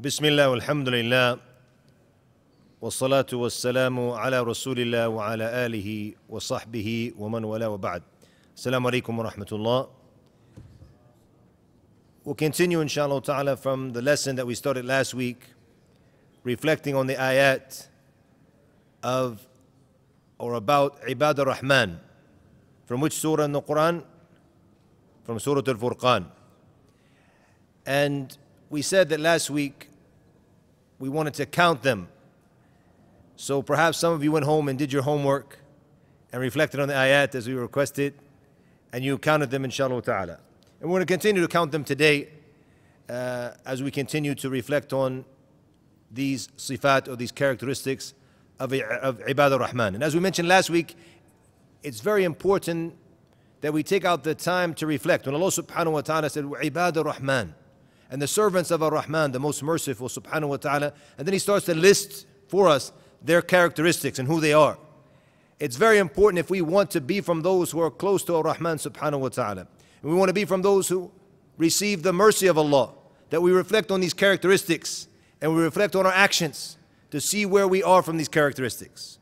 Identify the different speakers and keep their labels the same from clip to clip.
Speaker 1: بسم الله والحمد لله والصلاة والسلام على رسول الله وعلى آله وصحبه ومن والاه وبعد السلام عليكم ورحمة الله We'll continue inshallah ta'ala from the lesson that we started last week reflecting on the ayat of or about Ibad al-Rahman from which surah in the Quran? From Surah Al-Furqan. And we said that last week we wanted to count them. So perhaps some of you went home and did your homework and reflected on the ayat as we requested, and you counted them, inshallah ta'ala. And we're going to continue to count them today uh, as we continue to reflect on these sifat or these characteristics of, of Ibad rahman And as we mentioned last week, it's very important that we take out the time to reflect. When Allah subhanahu wa ta'ala said, Ibad rahman and the servants of Ar-Rahman, the most merciful subhanahu wa ta'ala, and then he starts to list for us their characteristics and who they are. It's very important if we want to be from those who are close to Ar-Rahman subhanahu wa ta'ala. And we want to be from those who receive the mercy of Allah, that we reflect on these characteristics and we reflect on our actions to see where we are from these characteristics.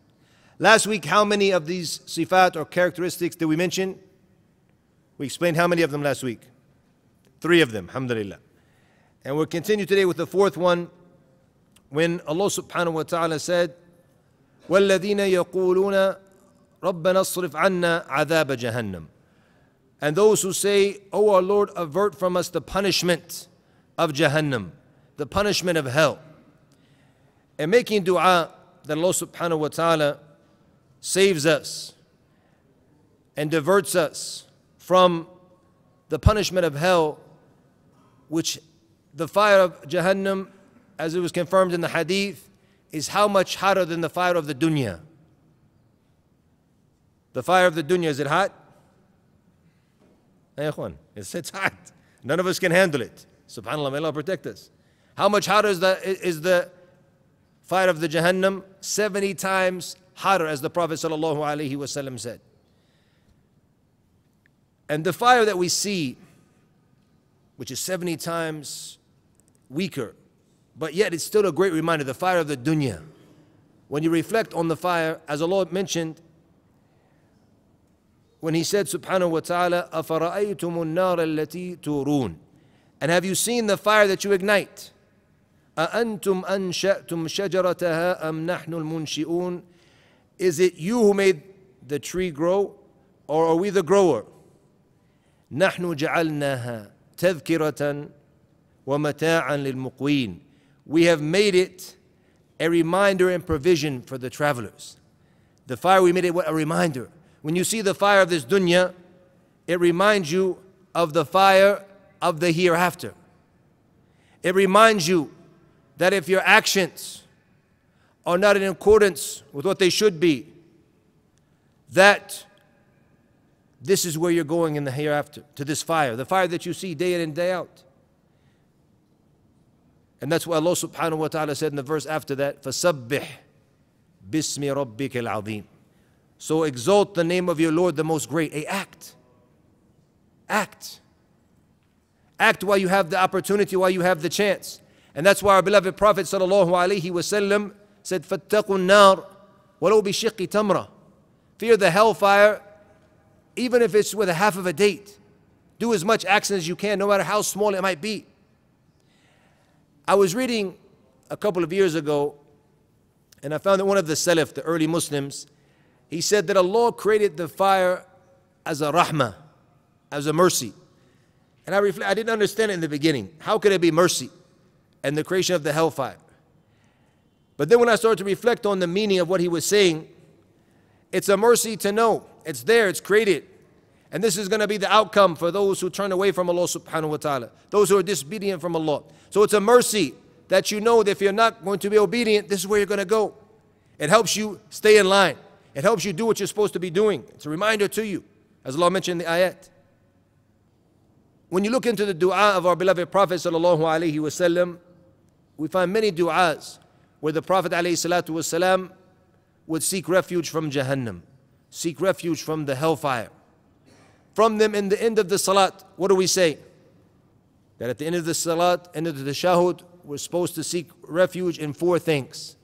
Speaker 1: Last week, how many of these sifat or characteristics did we mention? We explained how many of them last week? Three of them, alhamdulillah. And we'll continue today with the fourth one when Allah subhanahu wa ta'ala said, وَالَّذِينَ يَقُولُونَ رَبَّنَا اصْرِفْ عَنَّا عَذَابَ جَهَنَّمَ And those who say, O oh our Lord, avert from us the punishment of Jahannam, the punishment of hell. And making dua that Allah subhanahu wa ta'ala saves us and diverts us from the punishment of hell, which the fire of Jahannam, as it was confirmed in the hadith, is how much hotter than the fire of the dunya. The fire of the dunya, is it hot? It's, it's hot. None of us can handle it. SubhanAllah, may Allah protect us. How much hotter is the, is the fire of the Jahannam? 70 times hotter, as the Prophet ﷺ said. And the fire that we see, which is 70 times weaker. But yet it's still a great reminder the fire of the dunya. When you reflect on the fire, as Allah mentioned, when He said, Subhanahu wa ta'ala, أَفَرَأَيْتُمُ النَّارَ الَّتِي تُورُونَ And have you seen the fire that you ignite? أَأَنْتُمْ أَنْشَأْتُمْ شَجَرَتَهَا أَمْ نَحْنُ الْمُنْشِئُونَ Is it you who made the tree grow, or are we the grower? نَحْنُ جَعَلْنَاهَا تَذْكِرَةً وَمَتَاعًا لِلْمُقْوِينَ We have made it a reminder and provision for the travelers. The fire, we made it a reminder. When you see the fire of this dunya, it reminds you of the fire of the hereafter. It reminds you that if your actions are not in accordance with what they should be, that this is where you're going in the hereafter, to this fire, the fire that you see day in and day out. And that's why Allah subhanahu wa ta'ala said in the verse after that, فَسَبِّحْ بِاسْمِ رَبِّكَ الْعَظِيمِ So exalt the name of your Lord the most great. A act. Act. Act while you have the opportunity, while you have the chance. And that's why our beloved Prophet sallallahu alaihi wasallam said, فَاتَّقُوا النَّارِ وَلَوْ بِشِقِّ تَمْرَةٍ Fear the hellfire, even if it's with a half of a date. Do as much action as you can, no matter how small it might be. I was reading a couple of years ago, and I found that one of the Salaf, the early Muslims, he said that Allah created the fire as a rahmah, as a mercy. And I, reflect, I didn't understand it in the beginning. How could it be mercy and the creation of the hellfire? But then when I started to reflect on the meaning of what he was saying, it's a mercy to know. It's there, it's created. And this is going to be the outcome for those who turn away from Allah subhanahu wa ta'ala, those who are disobedient from Allah. So it's a mercy that you know that if you're not going to be obedient, this is where you're going to go. It helps you stay in line. It helps you do what you're supposed to be doing. It's a reminder to you, as Allah mentioned in the ayat. When you look into the dua of our beloved Prophet sallallahu alaihi wasallam, we find many du'as where the Prophet wasalam would seek refuge from Jahannam, seek refuge from the hellfire from them in the end of the salat, what do we say? That at the end of the salat, end of the tashahud, we're supposed to seek refuge in four things.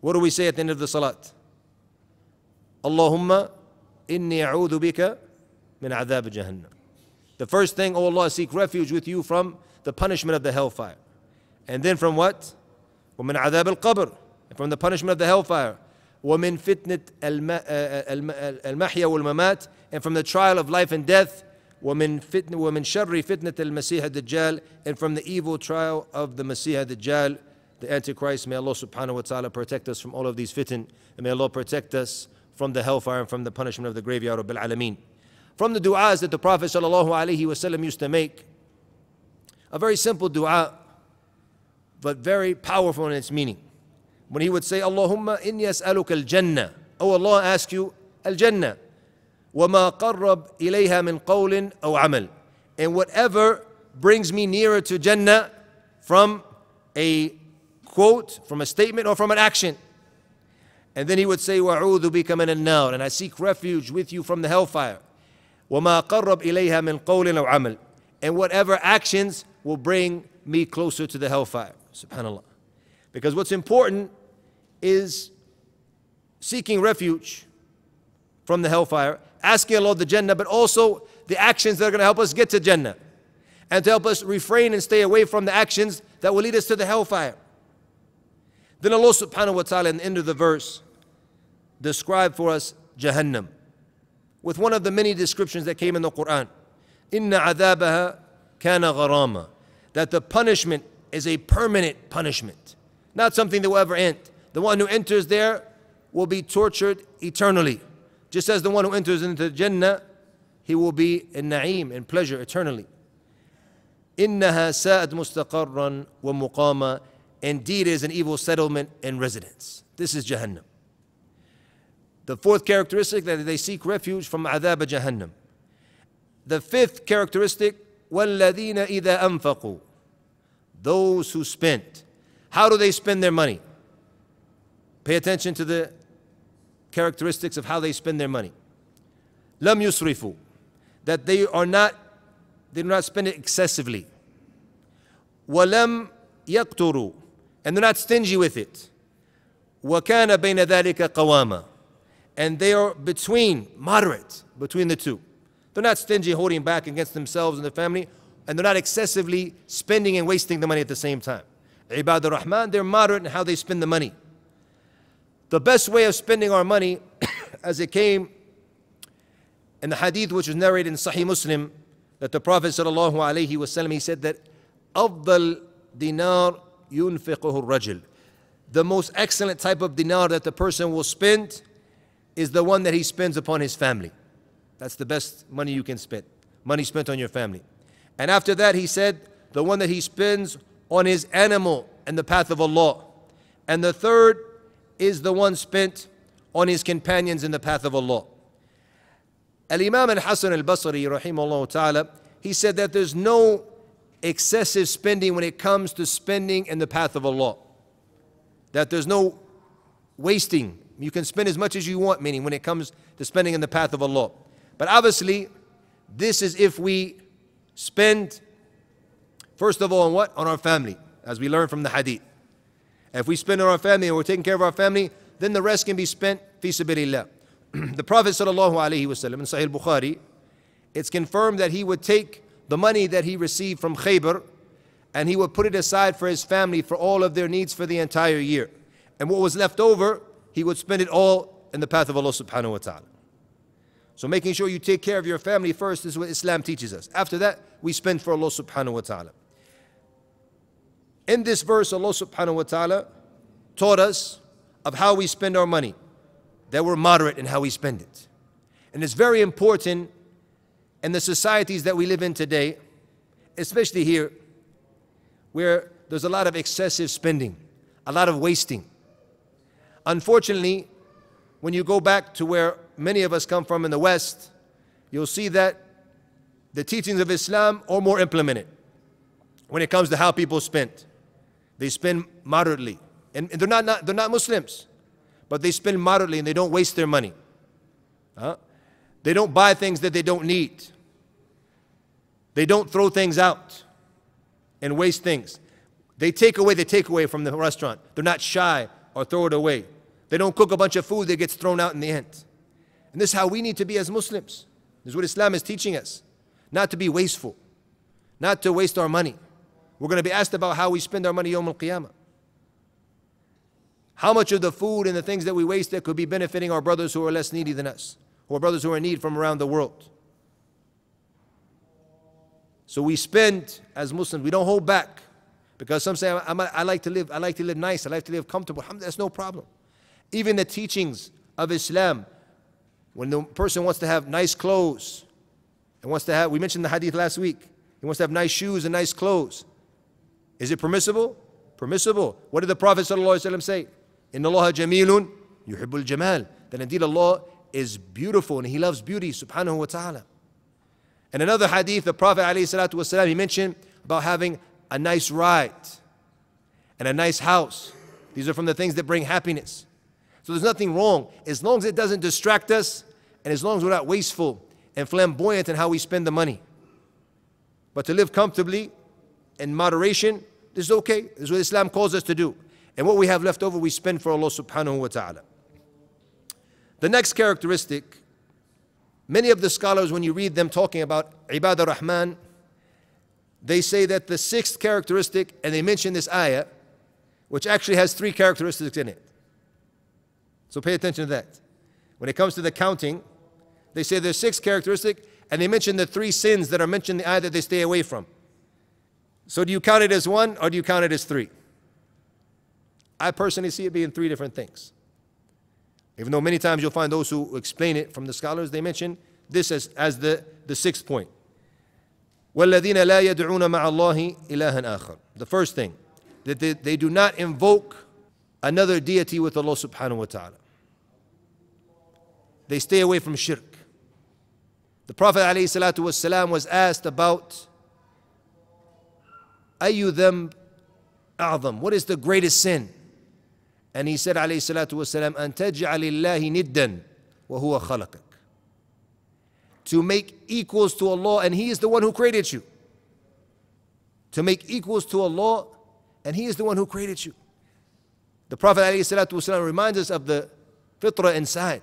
Speaker 1: What do we say at the end of the salat? Allahumma inni a'udhu bika min adhab jahannam. The first thing, O Allah, seek refuge with you from the punishment of the hellfire. And then from what? ومن عذاب القبر. And from the punishment of the hellfire. ومن فتنة المحيا والممات. And from the trial of life and death. ومن فتنة ومن شر فتنة المسيح الدجال. And from the evil trial of the Masih Dajjal, the Antichrist. May Allah subhanahu wa ta'ala protect us from all of these fitan. And may Allah protect us from the hellfire and from the punishment of the graveyard of Bil Alameen. From the du'as that the Prophet ﷺ used to make, a very simple dua, but very powerful in its meaning. When he would say, Allahumma inni as'aluka al-jannah. Oh Allah, I ask you al-jannah. وما قرب إليها من قول أو عمل. And whatever brings me nearer to Jannah from a quote, from a statement, or from an action. And then he would say, وَأَعُوذُ بِكَ مِنَ النَّارِ And I seek refuge with you from the hellfire. وما قرب إليها من قول أو عمل and whatever actions will bring me closer to the hellfire subhanallah because what's important is seeking refuge from the hellfire, asking Allah the Jannah, but also the actions that are going to help us get to Jannah and to help us refrain and stay away from the actions that will lead us to the hellfire. Then Allah subhanahu wa ta'ala, in the end of the verse, described for us Jahannam with one of the many descriptions that came in the Quran. Inna adabaha kana gharama. That the punishment is a permanent punishment, not something that will ever end The one who enters there will be tortured eternally. Just as the one who enters into Jannah, he will be in na'im, in pleasure eternally. إنها ساءت مستقرا ومقاما Indeed, it is an evil settlement and residence. This is Jahannam. The fourth characteristic that they seek refuge from adhab jahannam. The fifth characteristic, وَالَّذِينَ إِذَا أَنفَقُوا Those who spent. How do they spend their money? Pay attention to the characteristics of how they spend their money. لَمْ يُسْرِفُوا That they are not, they do not spend it excessively. وَلَمْ يَقْتُرُوا And they're not stingy with it. وَكَانَ بَيْنَ ذَلِكَ قَوَامًا and they are between, moderate between the two. They're not stingy, holding back against themselves and their family, and they're not excessively spending and wasting the money at the same time. Ibad al-Rahman, they're moderate in how they spend the money. The best way of spending our money, as it came in the hadith which was narrated in Sahih Muslim, that the Prophet sallallahu alaihi wasallam he said that أفضل dinar yunfiquhu rajul. The most excellent type of dinar that the person will spend is the one that he spends upon his family. That's the best money you can spend. Money spent on your family. And after that, he said, the one that he spends on his animal in the path of Allah. And the third is the one spent on his companions in the path of Allah. Al Imam al Hasan al Basri, rahimahullah ta'ala, he said that there's no excessive spending when it comes to spending in the path of Allah. That there's no wasting you can spend as much as you want, meaning when it comes to spending in the path of Allah. But obviously, this is if we spend, first of all, on what? On our family, as we learn from the hadith. If we spend on our family and we're taking care of our family, then the rest can be spent fi sabilillah. the Prophet sallallahu alaihi wasallam in Sahih Bukhari, it's confirmed that he would take the money that he received from Khaybar and he would put it aside for his family for all of their needs for the entire year. And what was left over, he would spend it all in the path of Allah subhanahu wa ta'ala. So making sure you take care of your family first is what Islam teaches us. After that, we spend for Allah subhanahu wa ta'ala. In this verse, Allah subhanahu wa ta'ala taught us of how we spend our money, that we're moderate in how we spend it. And it's very important in the societies that we live in today, especially here, where there's a lot of excessive spending, a lot of wasting. Unfortunately, when you go back to where many of us come from in the West, you'll see that the teachings of Islam are more implemented when it comes to how people spend. They spend moderately. And they're not, not, they're not Muslims, but they spend moderately and they don't waste their money. Huh? They don't buy things that they don't need. They don't throw things out and waste things. They take away the takeaway from the restaurant. They're not shy or throw it away. They don't cook a bunch of food that gets thrown out in the end. And this is how we need to be as Muslims. This is what Islam is teaching us. Not to be wasteful, not to waste our money. We're going to be asked about how we spend our money Yom Al Qiyamah. How much of the food and the things that we wasted could be benefiting our brothers who are less needy than us, or brothers who are in need from around the world. So we spend as Muslims, we don't hold back. Because some say, I, I like to live, I like to live nice, I like to live comfortable. That's no problem. Even the teachings of Islam, when the person wants to have nice clothes, and wants to have, we mentioned the hadith last week, he wants to have nice shoes and nice clothes. Is it permissible? Permissible. What did the Prophet ﷺ say? In Allah jamilun yuhibbul jamal. That indeed Allah is beautiful and He loves beauty, subhanahu wa ta'ala. And another hadith, the Prophet ﷺ, he mentioned about having a nice ride and a nice house. These are from the things that bring happiness. So there's nothing wrong as long as it doesn't distract us and as long as we're not wasteful and flamboyant in how we spend the money. But to live comfortably in moderation, this is okay. This is what Islam calls us to do. And what we have left over, we spend for Allah subhanahu wa ta'ala. The next characteristic, many of the scholars, when you read them talking about Ibad ar-Rahman, they say that the sixth characteristic, and they mention this ayah, which actually has three characteristics in it. So pay attention to that. When it comes to the counting, they say there's six characteristics, and they mention the three sins that are mentioned in the ayah that they stay away from. So do you count it as one or do you count it as three? I personally see it being three different things. Even though many times you'll find those who explain it from the scholars, they mention this as, as the, the sixth point. وَالَّذِينَ لَا يَدْعُونَ مَعَ اللَّهِ إِلَهًا آخَرَ The first thing, that they, they do not invoke another deity with Allah subhanahu wa ta'ala. They stay away from shirk. The Prophet ﷺ was asked about أي ذنب أعظم What is the greatest sin? And he said عليه الصلاة والسلام أن تجعل الله ندا وهو خلقك To make equals to Allah and He is the one who created you. To make equals to Allah and He is the one who created you. The Prophet ﷺ reminds us of the fitrah inside.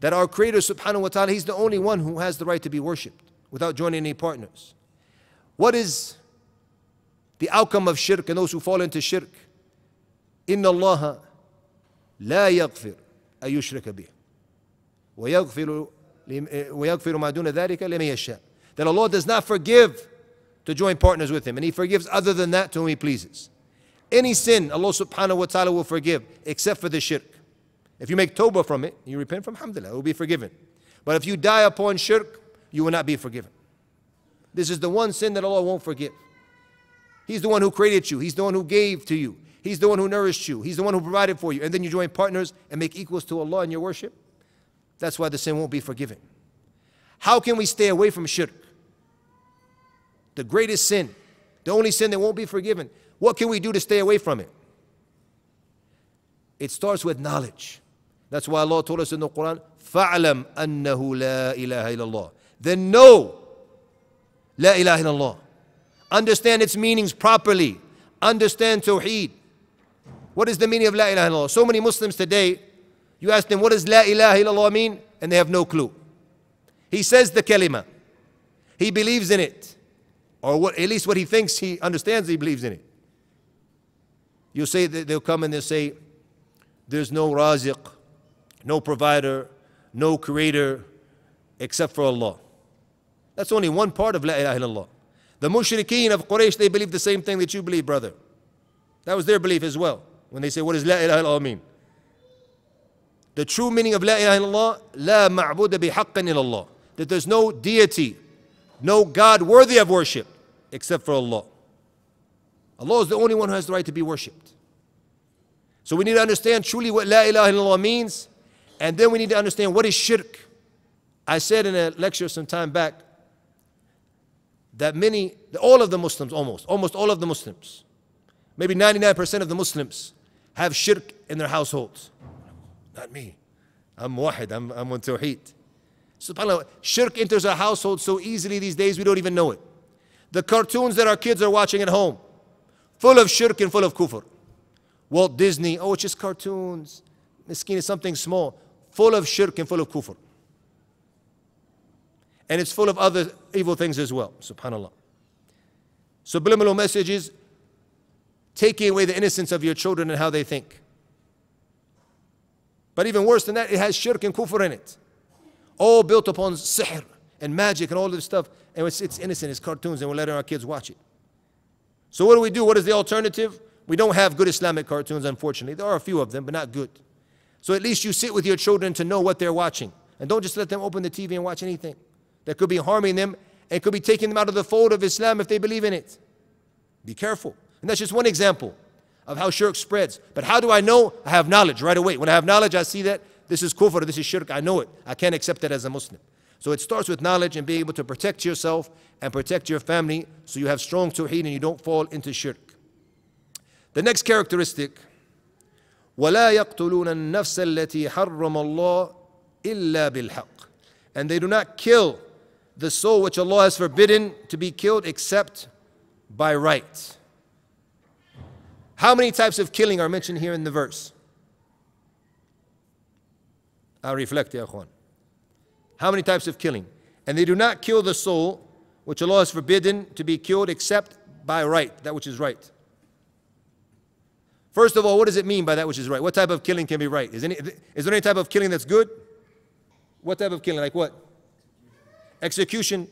Speaker 1: That our Creator subhanahu wa ta'ala, He's the only one who has the right to be worshipped without joining any partners. What is the outcome of shirk and those who fall into shirk? إن الله لا يغفر أن يشرك به ويغفر ويغفر ما دون ذلك لمن يشاء that Allah does not forgive to join partners with Him and He forgives other than that to whom He pleases. Any sin Allah subhanahu wa ta'ala will forgive except for the shirk. If you make tawbah from it, you repent from alhamdulillah, it will be forgiven. But if you die upon shirk, you will not be forgiven. This is the one sin that Allah won't forgive. He's the one who created you, He's the one who gave to you, He's the one who nourished you, He's the one who provided for you, and then you join partners and make equals to Allah in your worship. That's why the sin won't be forgiven. How can we stay away from shirk? The greatest sin, the only sin that won't be forgiven. What can we do to stay away from it? It starts with knowledge. That's why Allah told us in the Quran, فَعْلَمْ أَنَّهُ لَا إِلَهَ إِلَّا اللَّهِ Then know, La ilaha illallah. Understand its meanings properly. Understand Tawheed. What is the meaning of La ilaha illallah? So many Muslims today, you ask them, what does La ilaha illallah mean? And they have no clue. He says the kalima. He believes in it. Or what, at least what he thinks he understands, he believes in it. You'll say that they'll come and they'll say, there's no raziq, no provider, no creator except for Allah. That's only one part of La ilaha illallah. The mushrikeen of Quraysh, they believe the same thing that you believe, brother. That was their belief as well. When they say, what does La ilaha illallah mean? The true meaning of La ilaha illallah, La ma'buda bihaqqan illallah. That there's no deity, no God worthy of worship except for Allah. Allah is the only one who has the right to be worshipped. So we need to understand truly what La ilaha illallah means, and then we need to understand what is shirk. I said in a lecture some time back that many, all of the Muslims almost, almost all of the Muslims, maybe 99% of the Muslims have shirk in their households. Not me. I'm wahid, I'm, I'm on tawheed. SubhanAllah, shirk enters our household so easily these days we don't even know it. The cartoons that our kids are watching at home, full of shirk and full of kufr. Walt Disney, oh, it's just cartoons. Miskeen is something small, full of shirk and full of kufr. And it's full of other evil things as well, subhanAllah. Subliminal messages taking away the innocence of your children and how they think. But even worse than that, it has shirk and kufr in it. All built upon sihr and magic and all this stuff. And it's, it's innocent, it's cartoons, and we're letting our kids watch it. So what do we do? What is the alternative? We don't have good Islamic cartoons, unfortunately. There are a few of them, but not good. So at least you sit with your children to know what they're watching. And don't just let them open the TV and watch anything that could be harming them and could be taking them out of the fold of Islam if they believe in it. Be careful. And that's just one example of how shirk spreads. But how do I know? I have knowledge right away. When I have knowledge, I see that this is kufr, this is shirk. I know it. I can't accept it as a Muslim. So it starts with knowledge and being able to protect yourself and protect your family so you have strong tawheed and you don't fall into shirk. The next characteristic ولا يقتلون النفس التي حرم الله إلا بالحق and they do not kill the soul which Allah has forbidden to be killed except by right. How many types of killing are mentioned here in the verse? I'll reflect, ya. How many types of killing? And they do not kill the soul which Allah has forbidden to be killed except by right, that which is right. First of all, what does it mean by that which is right? What type of killing can be right? Is, any, is there any type of killing that's good? What type of killing? Like what? Execution,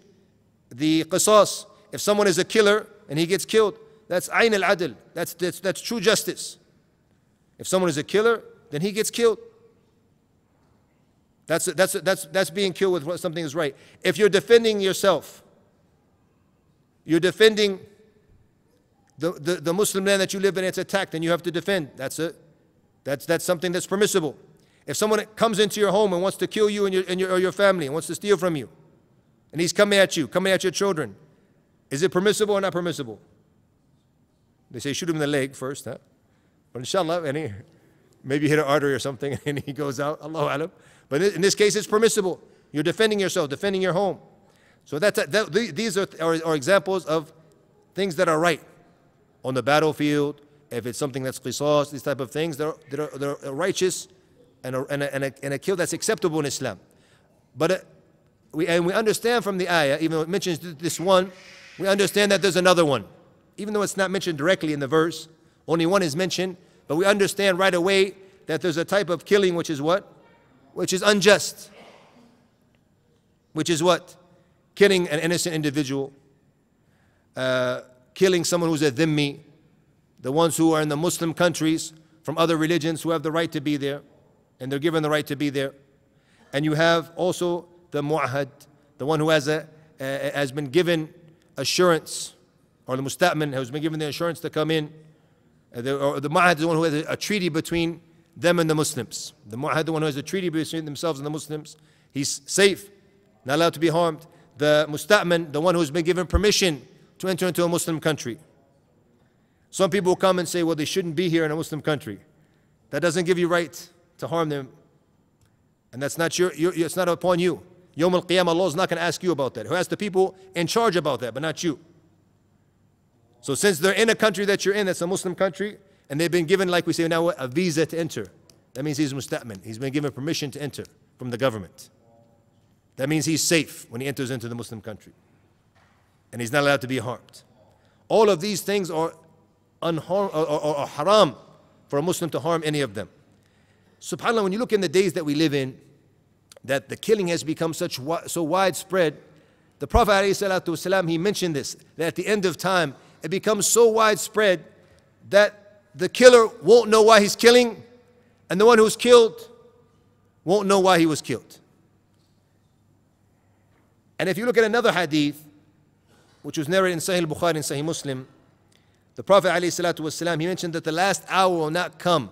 Speaker 1: the qisas. If someone is a killer and he gets killed, that's ayn al adl. That's, that's, that's true justice. If someone is a killer, then he gets killed. That's, that's, that's, that's being killed with something is right. If you're defending yourself, you're defending the, the, the Muslim land that you live in, it's attacked and you have to defend. That's it. That's, that's something that's permissible. If someone comes into your home and wants to kill you and your, and your, or your family and wants to steal from you, and he's coming at you, coming at your children, is it permissible or not permissible? They say shoot him in the leg first, huh? But inshallah, and he, maybe hit an artery or something and he goes out, Allahu alam. But in this case, it's permissible. You're defending yourself, defending your home. So that's, that, these are, are, are examples of things that are right on the battlefield, if it's something that's qisas, these type of things, they're, they're, they're righteous and a, and, a, and, a, and a kill that's acceptable in Islam. But uh, we, and we understand from the ayah, even though it mentions this one, we understand that there's another one. Even though it's not mentioned directly in the verse, only one is mentioned, but we understand right away that there's a type of killing which is what? Which is unjust. Which is what? Killing an innocent individual, uh, killing someone who's a dhimmi, the ones who are in the Muslim countries from other religions who have the right to be there and they're given the right to be there. And you have also the mu'ahad, the one who has, a, has been given assurance, or the musta'man who's been given the assurance to come in. Uh, the, or the mu'ahad is the one who has a, a treaty between them and the Muslims. The mu'ahad, the one who has a treaty between themselves and the Muslims. He's safe, not allowed to be harmed. The musta'man, the one who's been given permission to enter into a Muslim country. Some people come and say, well, they shouldn't be here in a Muslim country. That doesn't give you right to harm them. And that's not your, your it's not upon you. Yom al Qiyamah, Allah is not going to ask you about that. Who asked the people in charge about that, but not you. So since they're in a country that you're in, that's a Muslim country, and they've been given, like we say now, a visa to enter. That means he's a musta'min. He's been given permission to enter from the government. That means he's safe when he enters into the Muslim country. And he's not allowed to be harmed. All of these things are, unharm, or, haram for a Muslim to harm any of them. SubhanAllah, when you look in the days that we live in, that the killing has become such so widespread, the Prophet ﷺ, he mentioned this, that at the end of time, it becomes so widespread that the killer won't know why he's killing, and the one who's killed won't know why he was killed. And if you look at another hadith, which was narrated in Sahih Bukhari and Sahih Muslim, the Prophet ﷺ, he mentioned that the last hour will not come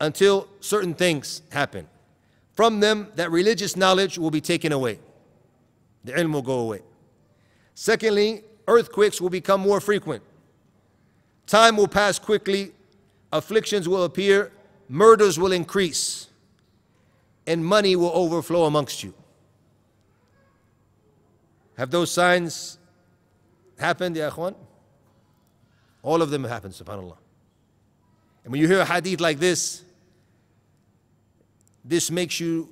Speaker 1: until certain things happen. From them, that religious knowledge will be taken away. The ilm will go away. Secondly, earthquakes will become more frequent. Time will pass quickly, afflictions will appear, murders will increase, and money will overflow amongst you. Have those signs happened, ya akhwan? All of them happen, subhanAllah. And when you hear a hadith like this, this makes you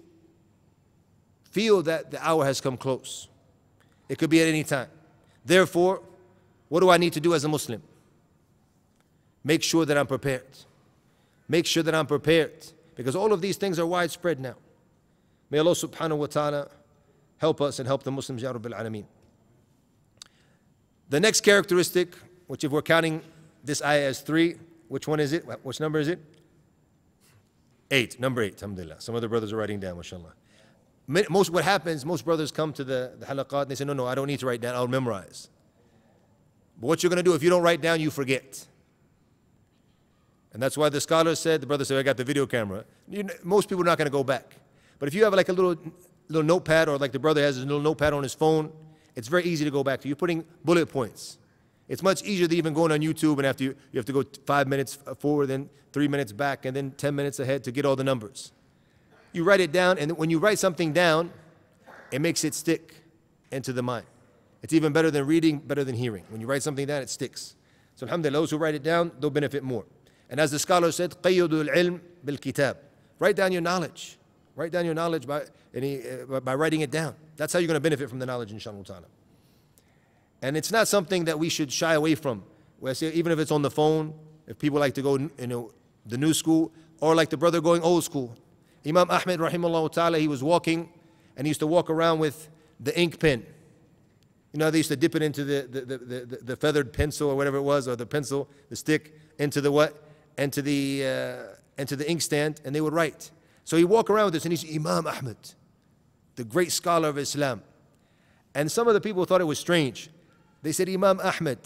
Speaker 1: feel that the hour has come close. It could be at any time. Therefore, what do I need to do as a Muslim? Make sure that I'm prepared. Make sure that I'm prepared. Because all of these things are widespread now. May Allah subhanahu wa ta'ala help us and help the Muslims, Ya Rabbil Alameen. The next characteristic, which if we're counting this ayah as three, which one is it? Which number is it? Eight, number eight, alhamdulillah. Some other brothers are writing down, mashallah. Most what happens, most brothers come to the, the halaqat and they say, no, no, I don't need to write down, I'll memorize. But what you're going to do, if you don't write down, you forget. And that's why the scholar said, the brother said, I got the video camera. You, most people are not going to go back. But if you have like a little, little notepad, or like the brother has a little notepad on his phone, it's very easy to go back to. You're putting bullet points. It's much easier than even going on YouTube and after you, you have to go five minutes forward, then three minutes back, and then 10 minutes ahead to get all the numbers. You write it down, and when you write something down, it makes it stick into the mind. It's even better than reading, better than hearing. When you write something down, it sticks. So alhamdulillah, those who write it down, they'll benefit more. And as the scholar said, قَيُّدُ الْعِلْمِ بِالْكِتَابِ Write down your knowledge. Write down your knowledge by, any, uh, by writing it down. That's how you're going to benefit from the knowledge, inshallah ta'ala. And it's not something that we should shy away from. Even if it's on the phone, if people like to go, you know, the new school, or like the brother going old school. Imam Ahmed, rahimahullah ta'ala, he was walking, and he used to walk around with the ink pen. You know, they used to dip it into the, the, the, the, the feathered pencil or whatever it was, or the pencil, the stick, into the what? Into the, uh, into the inkstand, and they would write. So he walk around with this, and he's Imam Ahmed, the great scholar of Islam. And some of the people thought it was strange. They said, Imam Ahmed,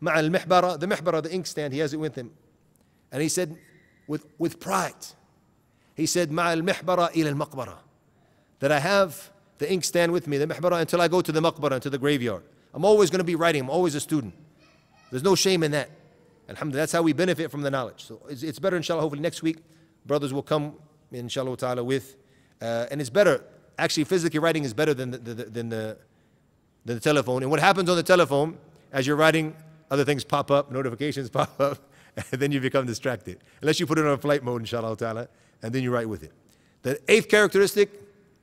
Speaker 1: ma'al mihbara, the mihbara, the inkstand, he has it with him. And he said, with, with pride, he said, mihbara ila al-maqbara, that I have the inkstand with me, the mihbara, until I go to the maqbara, to the graveyard. I'm always going to be writing, I'm always a student. There's no shame in that. Alhamdulillah, that's how we benefit from the knowledge. So it's, it's better, inshallah, hopefully next week, brothers will come, inshallah ta'ala, with, uh, and it's better, actually physically writing is better than the, the, than the, the telephone. And what happens on the telephone, as you're writing, other things pop up, notifications pop up, and then you become distracted. Unless you put it on flight mode, inshallah ta'ala, and then you write with it. The eighth characteristic,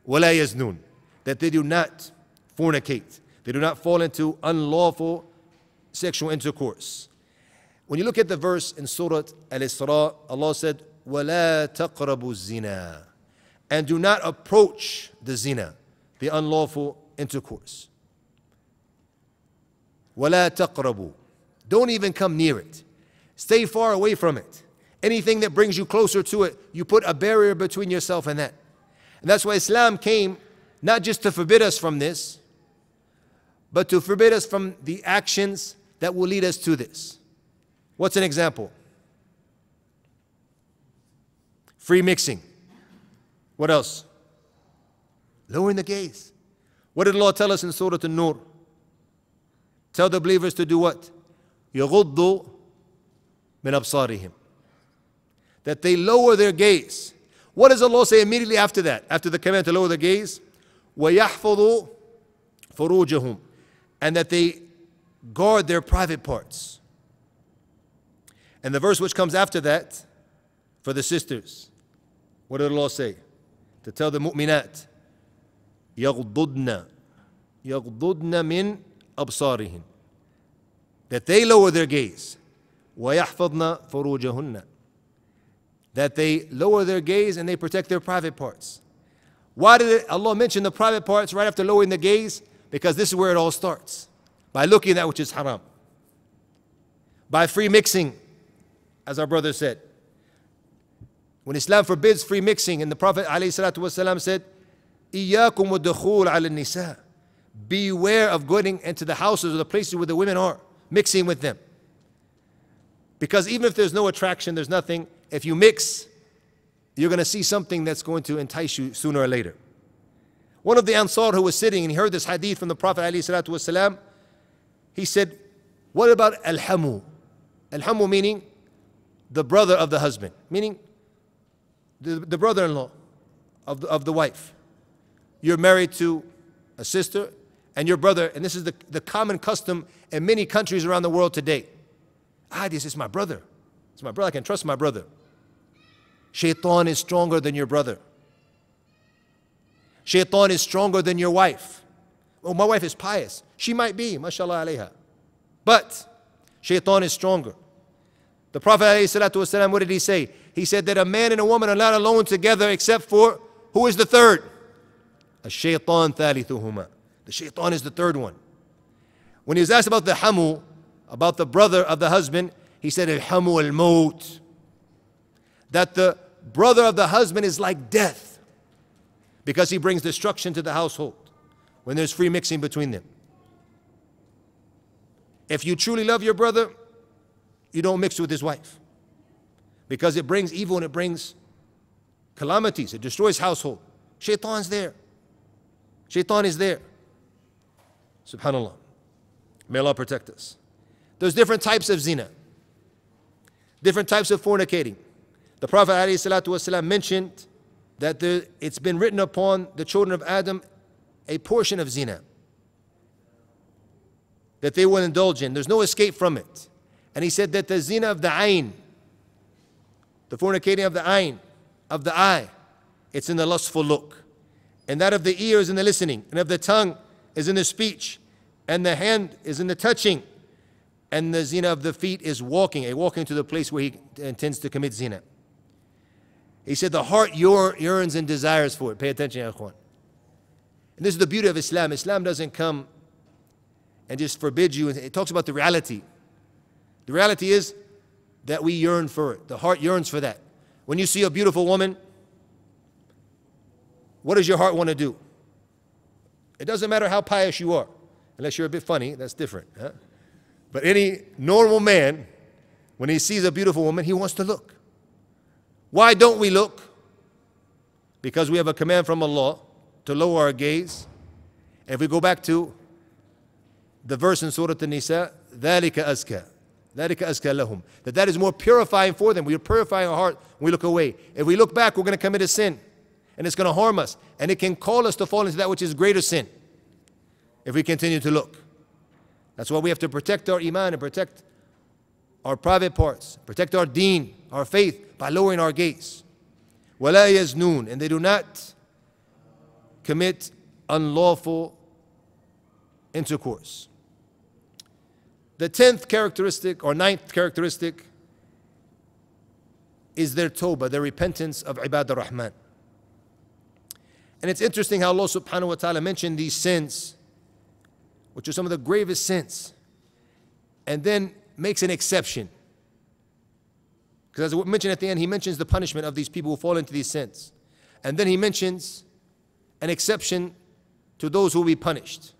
Speaker 1: wala yaznun, that they do not fornicate. They do not fall into unlawful sexual intercourse. When you look at the verse in Surah Al-Isra, Allah said, وَلَا تَقْرَبُوا الزِّنَا And do not approach the zina, the unlawful intercourse. وَلَا تَقْرَبُوا Don't even come near it. Stay far away from it. Anything that brings you closer to it, you put a barrier between yourself and that. And that's why Islam came not just to forbid us from this, but to forbid us from the actions that will lead us to this. What's an example? Free mixing. What else? Lowering the gaze. What did Allah tell us in Surah An-Nur? Tell the believers to do what? يغضوا من أبصارهم. That they lower their gaze. What does Allah say immediately after that? After the command to lower the gaze? ويحفظوا فروجهم. And that they guard their private parts. And the verse which comes after that, for the sisters, what did Allah say? To tell the mu'minat, يغضضن يغضضن من أبصارهن that they lower their gaze ويحفظن فروجهن that they lower their gaze and they protect their private parts why did Allah mention the private parts right after lowering the gaze because this is where it all starts by looking at that which is haram by free mixing as our brother said when Islam forbids free mixing and the Prophet ﷺ said إياكم والدخول على النساء beware of going into the houses or the places where the women are, mixing with them. Because even if there's no attraction, there's nothing, if you mix, you're going to see something that's going to entice you sooner or later. One of the Ansar who was sitting and he heard this hadith from the Prophet ﷺ, he said, What about Al-Hamu? Al-Hamu meaning the brother of the husband, meaning the, the brother in law of of the wife. You're married to a sister, and your brother, and this is the, the common custom in many countries around the world today. Ah, this is my brother. It's my brother. I can trust my brother. Shaitan is stronger than your brother. Shaitan is stronger than your wife. Oh, my wife is pious. She might be, mashallah alayha. But shaitan is stronger. The Prophet ﷺ, what did he say? He said that a man and a woman are not alone together except for who is the third? A shaitan thalithuhuma. The shaitan is the third one. When he was asked about the hamu, about the brother of the husband, he said, Hamu al. That the brother of the husband is like death because he brings destruction to the household when there's free mixing between them. If you truly love your brother, you don't mix with his wife because it brings evil and it brings calamities. It destroys household. Shaitan's there. Shaitan is there. Subhanallah. May Allah protect us. There's different types of zina, different types of fornicating. The Prophet ﷺ mentioned that it's been written upon the children of Adam a portion of zina that they will indulge in. There's no escape from it. And he said that the zina of the ayn, the fornicating of the ayn, of the eye, it's in the lustful look. And that of the ear is in the listening, and of the tongue is in the speech, and the hand is in the touching, and the zina of the feet is walking, a walking to the place where he intends to commit zina. He said the heart yearns and desires for it. Pay attention, Akhwan. And this is the beauty of Islam. Islam doesn't come and just forbid you. It talks about the reality. The reality is that we yearn for it. The heart yearns for that. When you see a beautiful woman, what does your heart want to do? It doesn't matter how pious you are, unless you're a bit funny, that's different. Huh? But any normal man, when he sees a beautiful woman, he wants to look. Why don't we look? Because we have a command from Allah to lower our gaze. if we go back to the verse in Surah An-Nisa, ذَلِكَ أَزْكَى ذَلِكَ أَزْكَى لَهُمْ That that is more purifying for them. We are purifying our heart when we look away. If we look back, we're going to commit a sin. and it's going to harm us and it can call us to fall into that which is greater sin if we continue to look. That's why we have to protect our iman and protect our private parts, protect our deen, our faith by lowering our gaze. yaznun And they do not commit unlawful intercourse. The tenth characteristic or ninth characteristic is their tawbah, their repentance of Ibad ar-Rahman. And it's interesting how Allah subhanahu wa ta'ala mentioned these sins, which are some of the gravest sins, and then makes an exception. Because as I mentioned at the end, he mentions the punishment of these people who fall into these sins. And then he mentions an exception to those who will be punished.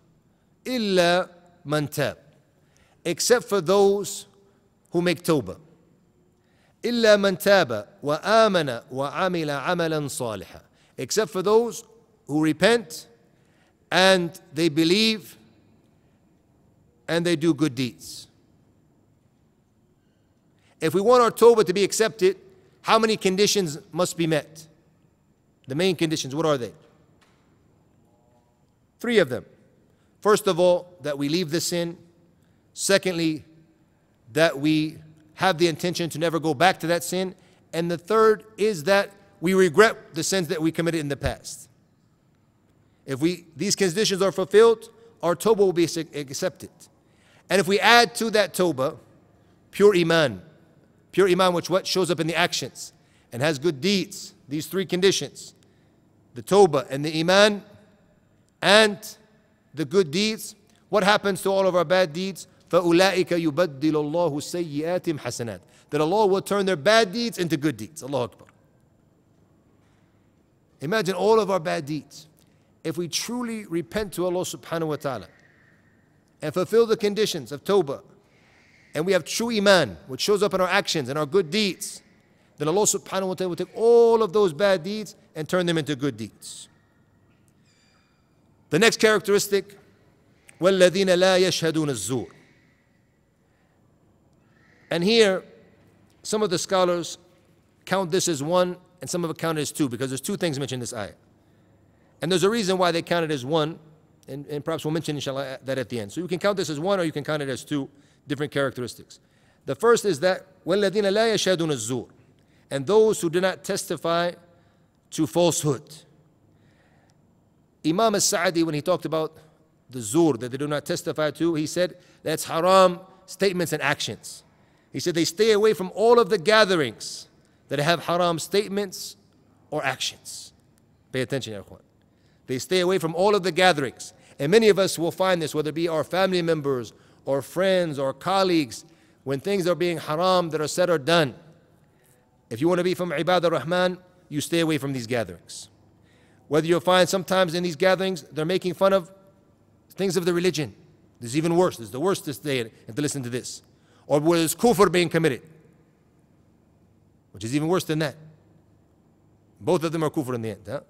Speaker 1: Illa man tab. Except for those who make tawbah. إلا من تاب وآمن وعمل عملا صالحا except for those who repent and they believe and they do good deeds. If we want our tawbah to be accepted, how many conditions must be met? The main conditions, what are they? Three of them. First of all, that we leave the sin. Secondly, that we have the intention to never go back to that sin. And the third is that we regret the sins that we committed in the past. If we, these conditions are fulfilled, our tawbah will be accepted. And if we add to that tawbah pure iman, pure iman which what shows up in the actions and has good deeds, these three conditions, the tawbah and the iman and the good deeds, what happens to all of our bad deeds? فَأُولَٰئِكَ يُبَدِّلُ اللَّهُ سَيِّئَاتِهِمْ حَسَنَاتٍ That Allah will turn their bad deeds into good deeds. Allah Akbar. Imagine all of our bad deeds. If we truly repent to Allah subhanahu wa ta'ala and fulfill the conditions of tawbah, and we have true iman, which shows up in our actions and our good deeds, then Allah subhanahu wa ta'ala will take all of those bad deeds and turn them into good deeds. The next characteristic, وَالَّذِينَ لَا يَشْهَدُونَ الزُّورِ And here, some of the scholars count this as one and some of it count it as two because there's two things mentioned in this ayah. And there's a reason why they count it as one, and, and perhaps we'll mention inshallah that at the end. So you can count this as one or you can count it as two different characteristics.
Speaker 2: The first is that وَالَّذِينَ لَا يَشْهَدُونَ الزُّورِ And those who do not testify to falsehood. Imam al-Sa'di, when he talked about the zur that they do not testify to, he said that's haram statements and actions. He said they stay away from all of the gatherings that have haram statements or actions. Pay attention, ya They stay away from all of the gatherings. And many of us will find this, whether it be our family members or friends or colleagues, when things are being haram that are said or done. If you want to be from Ibad ar-Rahman, you stay away from these gatherings. Whether you'll find sometimes in these gatherings, they're making fun of things of the religion. This is even worse. This is the worst this day and to listen to this. Or where there's kufr being committed, which is even worse than that. Both of them are kufr in the end. Huh?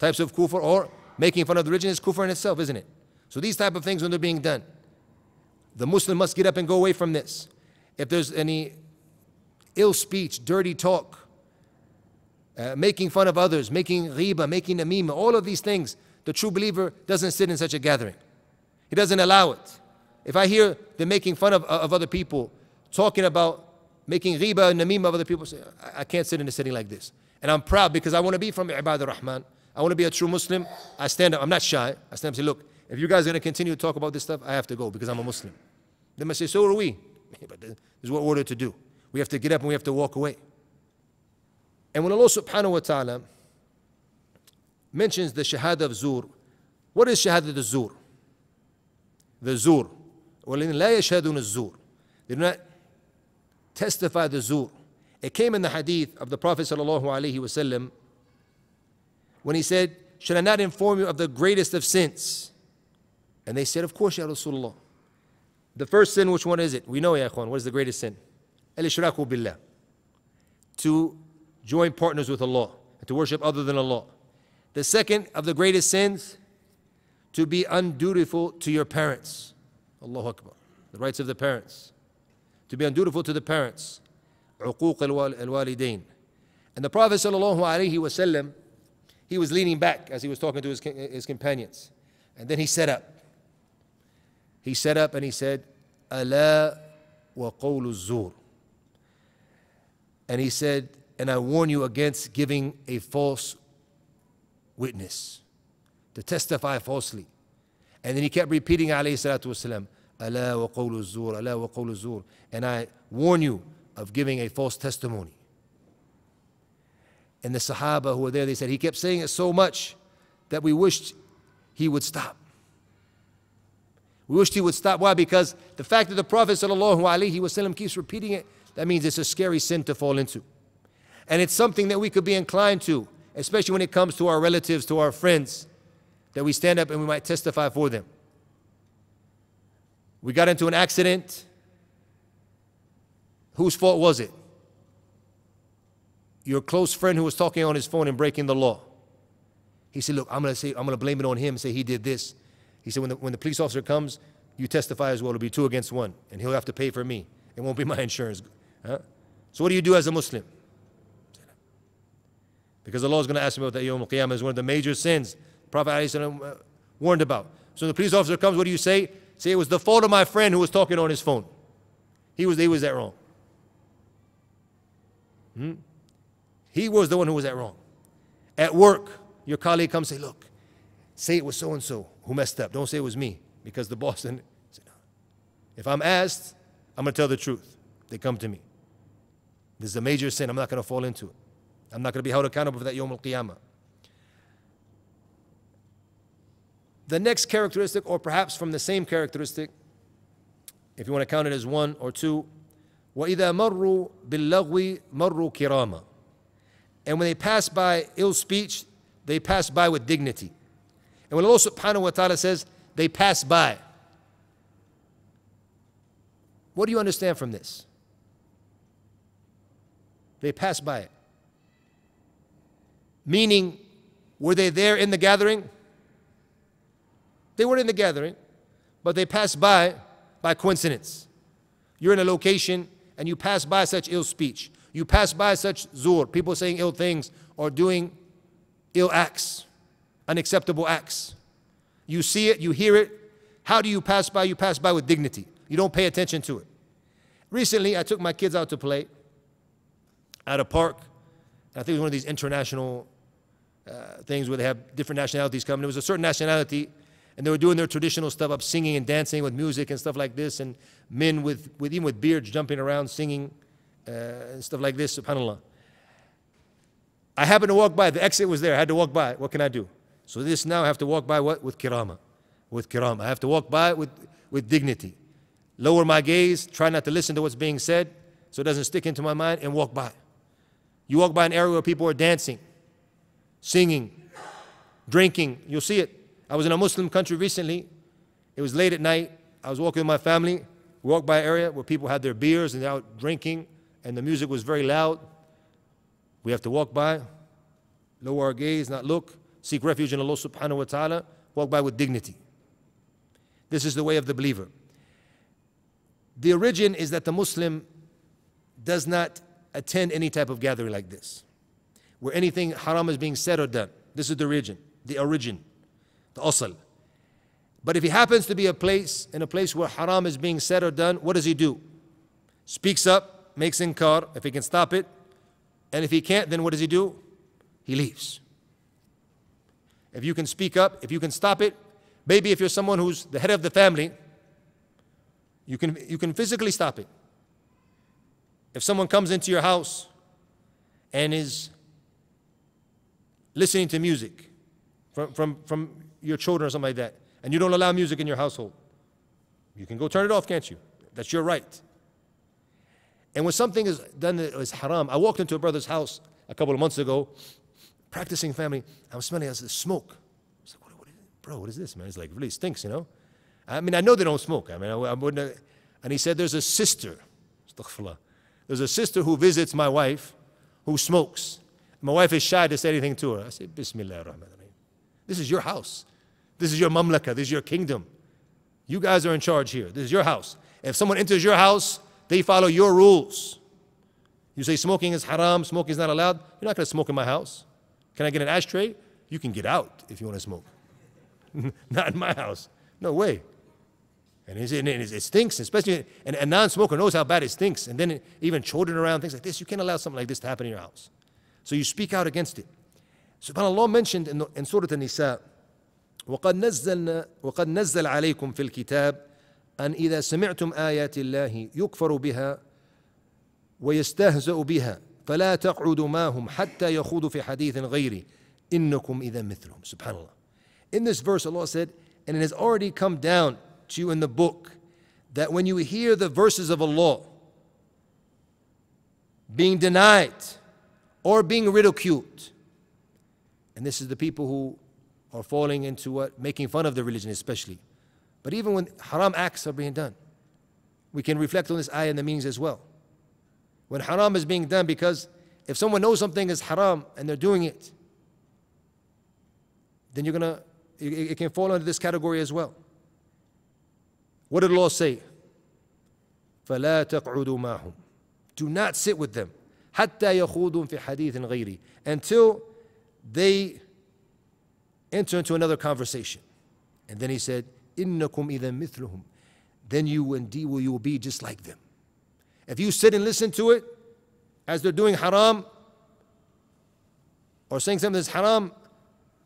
Speaker 2: Types of kufr or making fun of the religion is kufr in itself, isn't it? So these type of things when they're being done, the Muslim must get up and go away from this. If there's any ill speech, dirty talk, uh, making fun of others, making ghiba, making namima, all of these things, the true believer doesn't sit in such a gathering. He doesn't allow it. If I hear them making fun of, of other people, talking about making ghiba and namima of other people, I, can't sit in a setting like this. And I'm proud because I want to be from Ibad ar-Rahman. I want to be a true Muslim. I stand up. I'm not shy. I stand up and say, look, if you guys are going to continue to talk about this stuff, I have to go because I'm a Muslim. They must say, so are we. But this is what we're ordered to do. We have to get up and we have to walk away. And when Allah subhanahu wa ta'ala mentions the shahada of zur, what is shahada of zur? The zur. وَالَّذِينَ لَا يَشْهَدُونَ الزُّورِ They do not testify the zur. It came in the hadith of the Prophet sallallahu alaihi wasallam when he said, Should I not inform you of the greatest of sins? And they said, Of course, Ya Rasulullah. The first sin, which one is it? We know, Ya Ikhwan, what is the greatest sin? Al-Ishraku billah. To join partners with Allah, and to worship other than Allah. The second of the greatest sins, to be undutiful to your parents. Allahu Akbar. The rights of the parents. To be undutiful to the parents. عقوق الوالدين. And the Prophet sallallahu alaihi wasallam, he was leaning back as he was talking to his, his companions. And then he sat up. He sat up and he said, Allah wa zur. And he said, and I warn you against giving a false witness, to testify falsely. And then he kept repeating, alayhi salatu wasalam, Allah wa zur, Allah wa zur. And I warn you of giving a false testimony. And the Sahaba who were there, they said, he kept saying it so much that we wished he would stop. We wished he would stop. Why? Because the fact that the Prophet ﷺ keeps repeating it, that means it's a scary sin to fall into. And it's something that we could be inclined to, especially when it comes to our relatives, to our friends, that we stand up and we might testify for them. We got into an accident. Whose fault was it? Your close friend who was talking on his phone and breaking the law. He said, Look, I'm gonna say, I'm gonna blame it on him say he did this. He said, when the, when the police officer comes, you testify as well. It'll be two against one, and he'll have to pay for me. It won't be my insurance. Huh? So what do you do as a Muslim? Because Allah is going to ask me about that Yom Qiyamah is one of the major sins Prophet ﷺ uh, warned about. So the police officer comes, what do you say? Say it was the fault of my friend who was talking on his phone. He was, he was that wrong. Hmm? He was the one who was that wrong. At work, your colleague comes say, look, say it was so and so who messed up. Don't say it was me because the boss didn't. Say, no. If I'm asked, I'm going to tell the truth. They come to me. This is a major sin. I'm not going to fall into it. I'm not going to be held accountable for that Yom Al Qiyamah. The next characteristic, or perhaps from the same characteristic, if you want to count it as one or two, وَإِذَا مَرُّوا بِاللَّغْوِ مَرُّوا كِرَامًا and when they pass by ill speech, they pass by with dignity. And when Allah subhanahu wa ta'ala says, they pass by, what do you understand from this? They pass by it. Meaning, were they there in the gathering? They weren't in the gathering, but they passed by by coincidence. You're in a location and you pass by such ill speech. You pass by such zur, people saying ill things or doing ill acts, unacceptable acts. You see it, you hear it. How do you pass by? You pass by with dignity. You don't pay attention to it. Recently, I took my kids out to play at a park. I think it was one of these international uh, things where they have different nationalities coming. There was a certain nationality, and they were doing their traditional stuff up, singing and dancing with music and stuff like this, and men with, with even with beards jumping around singing uh, and stuff like this. Subhanallah. I happened to walk by. The exit was there. I had to walk by. What can I do? So this now I have to walk by what with kirama, with kirama. I have to walk by with with dignity. Lower my gaze. Try not to listen to what's being said, so it doesn't stick into my mind, and walk by. You walk by an area where people are dancing, singing, drinking. You'll see it. I was in a Muslim country recently. It was late at night. I was walking with my family. We walked by an area where people had their beers and they're out drinking, and the music was very loud. We have to walk by, lower our gaze, not look, seek refuge in Allah subhanahu wa ta'ala, walk by with dignity. This is the way of the believer. The origin is that the Muslim does not attend any type of gathering like this, where anything haram is being said or done. This is the origin, the origin, the asl. But if he happens to be a place, in a place where haram is being said or done, what does he do? Speaks up, makes inkar, if he can stop it. And if he can't, then what does he do? He leaves. If you can speak up, if you can stop it, maybe if you're someone who's the head of the family, you can, you can physically stop it. If someone comes into your house and is listening to music from, from, from your children or something like that, and you don't allow music in your household, you can go turn it off, can't you? That's your right. And when something is done that is haram, I walked into a brother's house a couple of months ago, practicing family. I was smelling as smoke. I was like, what, what is it? bro, what is this, man? It's like really stinks, you know. I mean, I know they don't smoke. I mean, I, I wouldn't. And he said, there's a sister. Astaghfirullah. There's a sister who visits my wife, who smokes. My wife is shy to say anything to her. I said, Bismillah ar-Rahman ar-Rahim. This is your house. This is your mamlaka. This is your kingdom. You guys are in charge here. This is your house. If someone enters your house they follow your rules. You say smoking is haram, smoking is not allowed. You're not going to smoke in my house. Can I get an ashtray? You can get out if you want to smoke. not in my house. No way. And it stinks, especially, and a non smoker knows how bad it stinks. And then even children around, things like this, you can't allow something like this to happen in your house. So you speak out against it. SubhanAllah mentioned in, in Surah An-Nisa, وقد نزلنا وقد نزل عليكم في الكتاب أن إذا سمعتم آيات الله يكفر بها ويستهزأ بها فلا تقعدوا معهم حتى يخوضوا في حديث غيره إنكم إذا مثلهم سبحان الله In this verse Allah said and it has already come down to you in the book that when you hear the verses of Allah being denied or being ridiculed and this is the people who are falling into what making fun of the religion especially But even when haram acts are being done, we can reflect on this ayah and the meanings as well. When haram is being done, because if someone knows something is haram and they're doing it, then you're gonna, it, can fall under this category as well. What did Allah say? فلا تقعدوا معهم. Do not sit with them. حتى يخوضوا في حديث غيري. Until they enter into another conversation. And then he said, إنكم إذا مثلهم then you indeed will you will be just like them. If you sit and listen to it as they're doing haram or saying something that's haram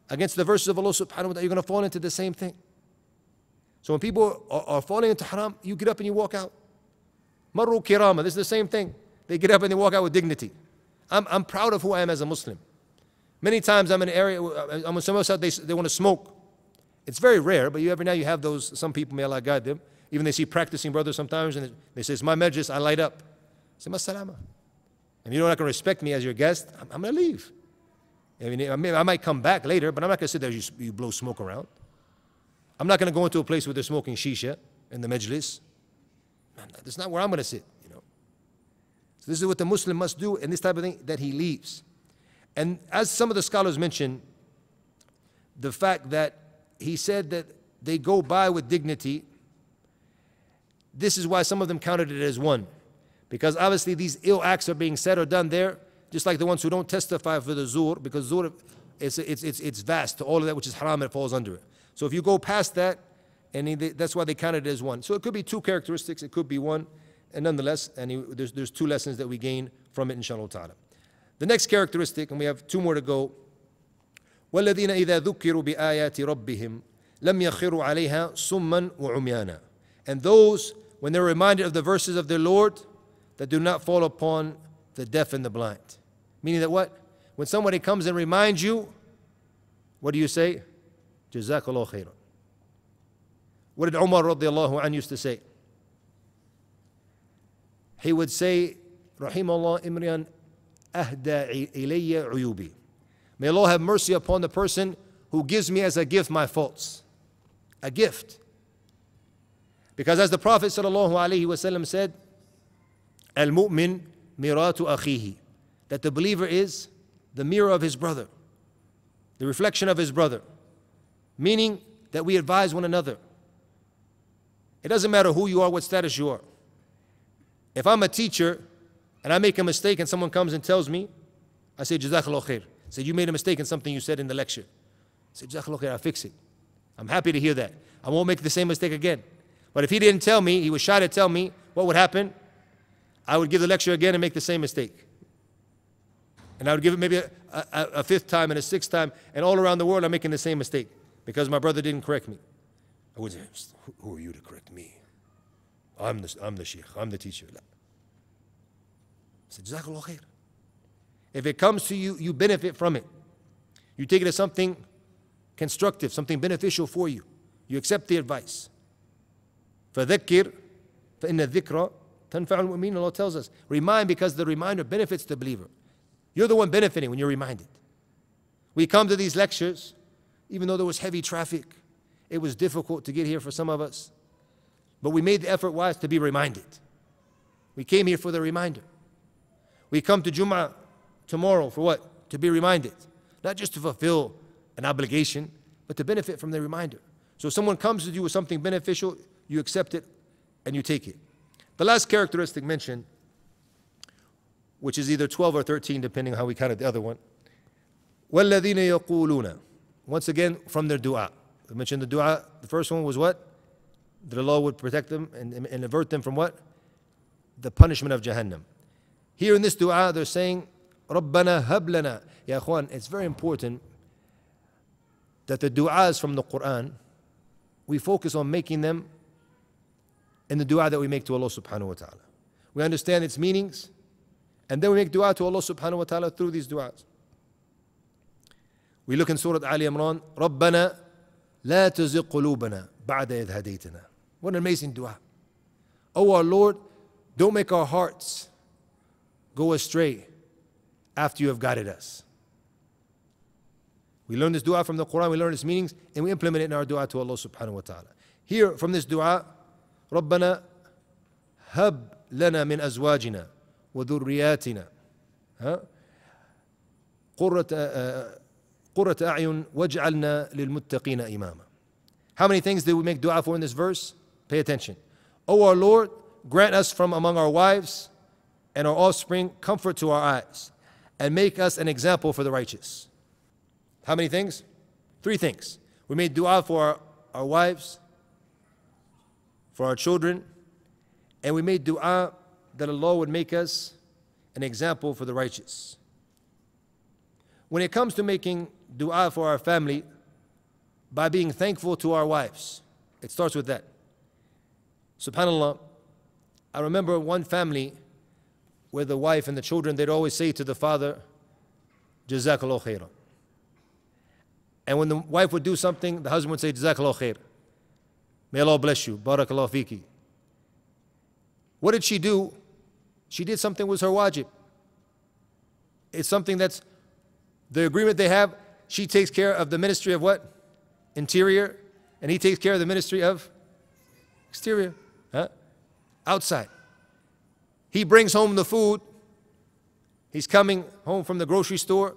Speaker 2: against the verses of Allah subhanahu wa ta'ala, you're going to fall into the same thing. So when people are, are, falling into haram, you get up and you walk out. Marru kirama, this is the same thing. They get up and they walk out with dignity. I'm, I'm proud of who I am as a Muslim. Many times I'm in an area, I'm with someone else out, they, they want to smoke. It's very rare, but you every now you have those, some people, may Allah guide them, even they see practicing brothers sometimes, and they say, it's my majlis, I light up. I say, Masalama. And you're not going to respect me as your guest, I'm, I'm going to leave. I mean, I, I might come back later, but I'm not going to sit there you, you blow smoke around. I'm not going to go into a place where they're smoking shisha in the majlis. Man, that's not where I'm going to sit, you know. So this is what the Muslim must do, and this type of thing, that he leaves. And as some of the scholars mention, the fact that he said that they go by with dignity. This is why some of them counted it as one. Because obviously these ill acts are being said or done there, just like the ones who don't testify for the zur, because zur, it's, it's, it's, it's vast to all of that which is haram, it falls under it. So if you go past that, and that's why they counted it as one. So it could be two characteristics, it could be one. and nonetheless, and he, there's, there's two lessons that we gain from it, inshallah ta'ala. The next characteristic, and we have two more to go. والذين إذا ذكروا بآيات ربهم لم يخروا عليها صما وعميانا. And those, when they're reminded of the verses of their Lord, that do not fall upon the deaf and the blind. Meaning that what? When somebody comes and reminds you, what do you say? Jazakallah khairan. What did Umar radiallahu anh used to say? He would say, Rahimullah Imrian ahda ilayya uyubi. May Allah have mercy upon the person who gives me as a gift my faults. A gift. Because as the Prophet ﷺ said, Al mu'min miratu akhihi. That the believer is the mirror of his brother, the reflection of his brother. Meaning that we advise one another. It doesn't matter who you are, what status you are. If I'm a teacher and I make a mistake and someone comes and tells me, I say, Jazakallah khair. Say, you made a mistake in something you said in the lecture. Say, Jazakallah I'll fix it. I'm happy to hear that. I won't make the same mistake again. But if he didn't tell me, he was shy to tell me, what would happen? I would give the lecture again and make the same mistake. And I would give it maybe a, a, a fifth time and a sixth time, and all around the world I'm making the same mistake because my brother didn't correct me. I would say, who are you to correct me? I'm the, I'm the sheikh, I'm the teacher. I said, Jazakallah khair. If it comes to you, you benefit from it. You take it as something constructive, something beneficial for you. You accept the advice. فذكر فإن الذكرى تنفع المؤمنين Allah tells us remind because the reminder benefits the believer you're the one benefiting when you're reminded we come to these lectures even though there was heavy traffic it was difficult to get here for some of us but we made the effort wise to be reminded we came here for the reminder we come to Jum'ah tomorrow for what? To be reminded. Not just to fulfill an obligation, but to benefit from the reminder. So if someone comes to you with something beneficial, you accept it and you take it. The last characteristic mentioned, which is either 12 or 13, depending on how we counted the other one. وَالَّذِينَ يَقُولُونَ Once again, from their dua. We mentioned the dua. The first one was what? That Allah would protect them and, and avert them from what? The punishment of Jahannam. Here in this dua, they're saying, رَبَّنَا هَبْ لَنَا Ya Ikhwan, it's very important that the du'as from the Quran, we focus on making them in the dua that we make to Allah subhanahu wa ta'ala. We understand its meanings, and then we make dua to Allah subhanahu wa ta'ala through these du'as. We look in Surah Ali Imran, رَبَّنَا لَا تُزِغْ قُلُوبَنَا بَعْدَ إِذْ هَدَيْتَنَا What an amazing dua. Oh our Lord, don't make our hearts go astray after you have guided us. We learn this dua from the Quran, we learn its meanings, and we implement it in our dua to Allah subhanahu wa ta'ala. Here from this dua, ربنا هب لنا من أزواجنا وذرياتنا قرة قرة أعين واجعلنا للمتقين إماما How many things did we make dua for in this verse? Pay attention. O our Lord, grant us from among our wives and our offspring comfort to our eyes and make us an example for the righteous. How many things? Three things. We made dua for our, our wives, for our children, and we made dua that Allah would make us an example for the righteous. When it comes to making dua for our family, by being thankful to our wives, it starts with that. SubhanAllah, I remember one family where the wife and the children, they'd always say to the father, Jazakallah khairan. And when the wife would do something, the husband would say, Jazakallah khair. May Allah bless you. Barakallah fiki. What did she do? She did something was her wajib. It's something that's the agreement they have. She takes care of the ministry of what? Interior. And he takes care of the ministry of exterior. Huh? Outside. He brings home the food. He's coming home from the grocery store.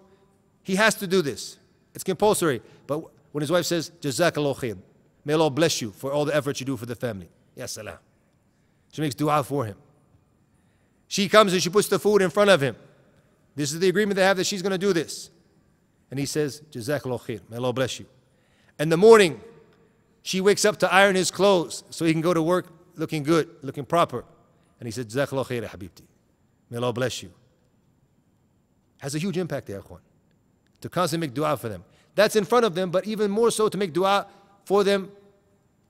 Speaker 2: He has to do this. It's compulsory. But when his wife says, Jazakallah khair, may Allah bless you for all the efforts you do for the family. Yes, salam. She makes dua for him. She comes and she puts the food in front of him. This is the agreement they have that she's going to do this. And he says, Jazakallah khair, may Allah bless you. In the morning, she wakes up to iron his clothes so he can go to work looking good, looking proper. And he said, Jazakallah habibti. May Allah bless you. Has a huge impact, ya akhwan. To constantly make dua for them. That's in front of them, but even more so to make dua for them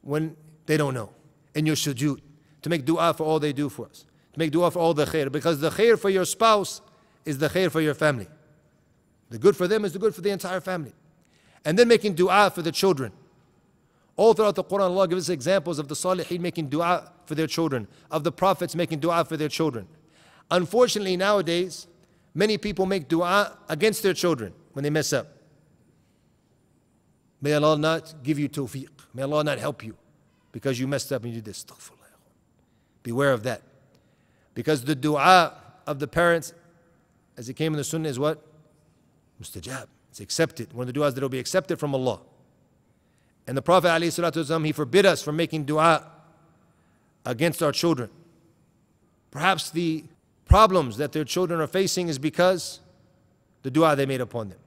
Speaker 2: when they don't know. In your sujood. To make dua for all they do for us. To make dua for all the khair. Because the khair for your spouse is the khair for your family. The good for them is the good for the entire family. And then making dua for the children. All throughout the Quran, Allah gives us examples of the Salihin making dua for their children, of the prophets making dua for their children. Unfortunately, nowadays, many people make dua against their children when they mess up. May Allah not give you tawfiq. May Allah not help you because you messed up and you did this. Beware of that. Because the dua of the parents, as it came in the sunnah, is what? Mustajab. It's accepted. One of the du'as that will be accepted from Allah. And the Prophet ﷺ, he forbid us from making dua against our children. Perhaps the problems that their children are facing is because the dua they made upon them.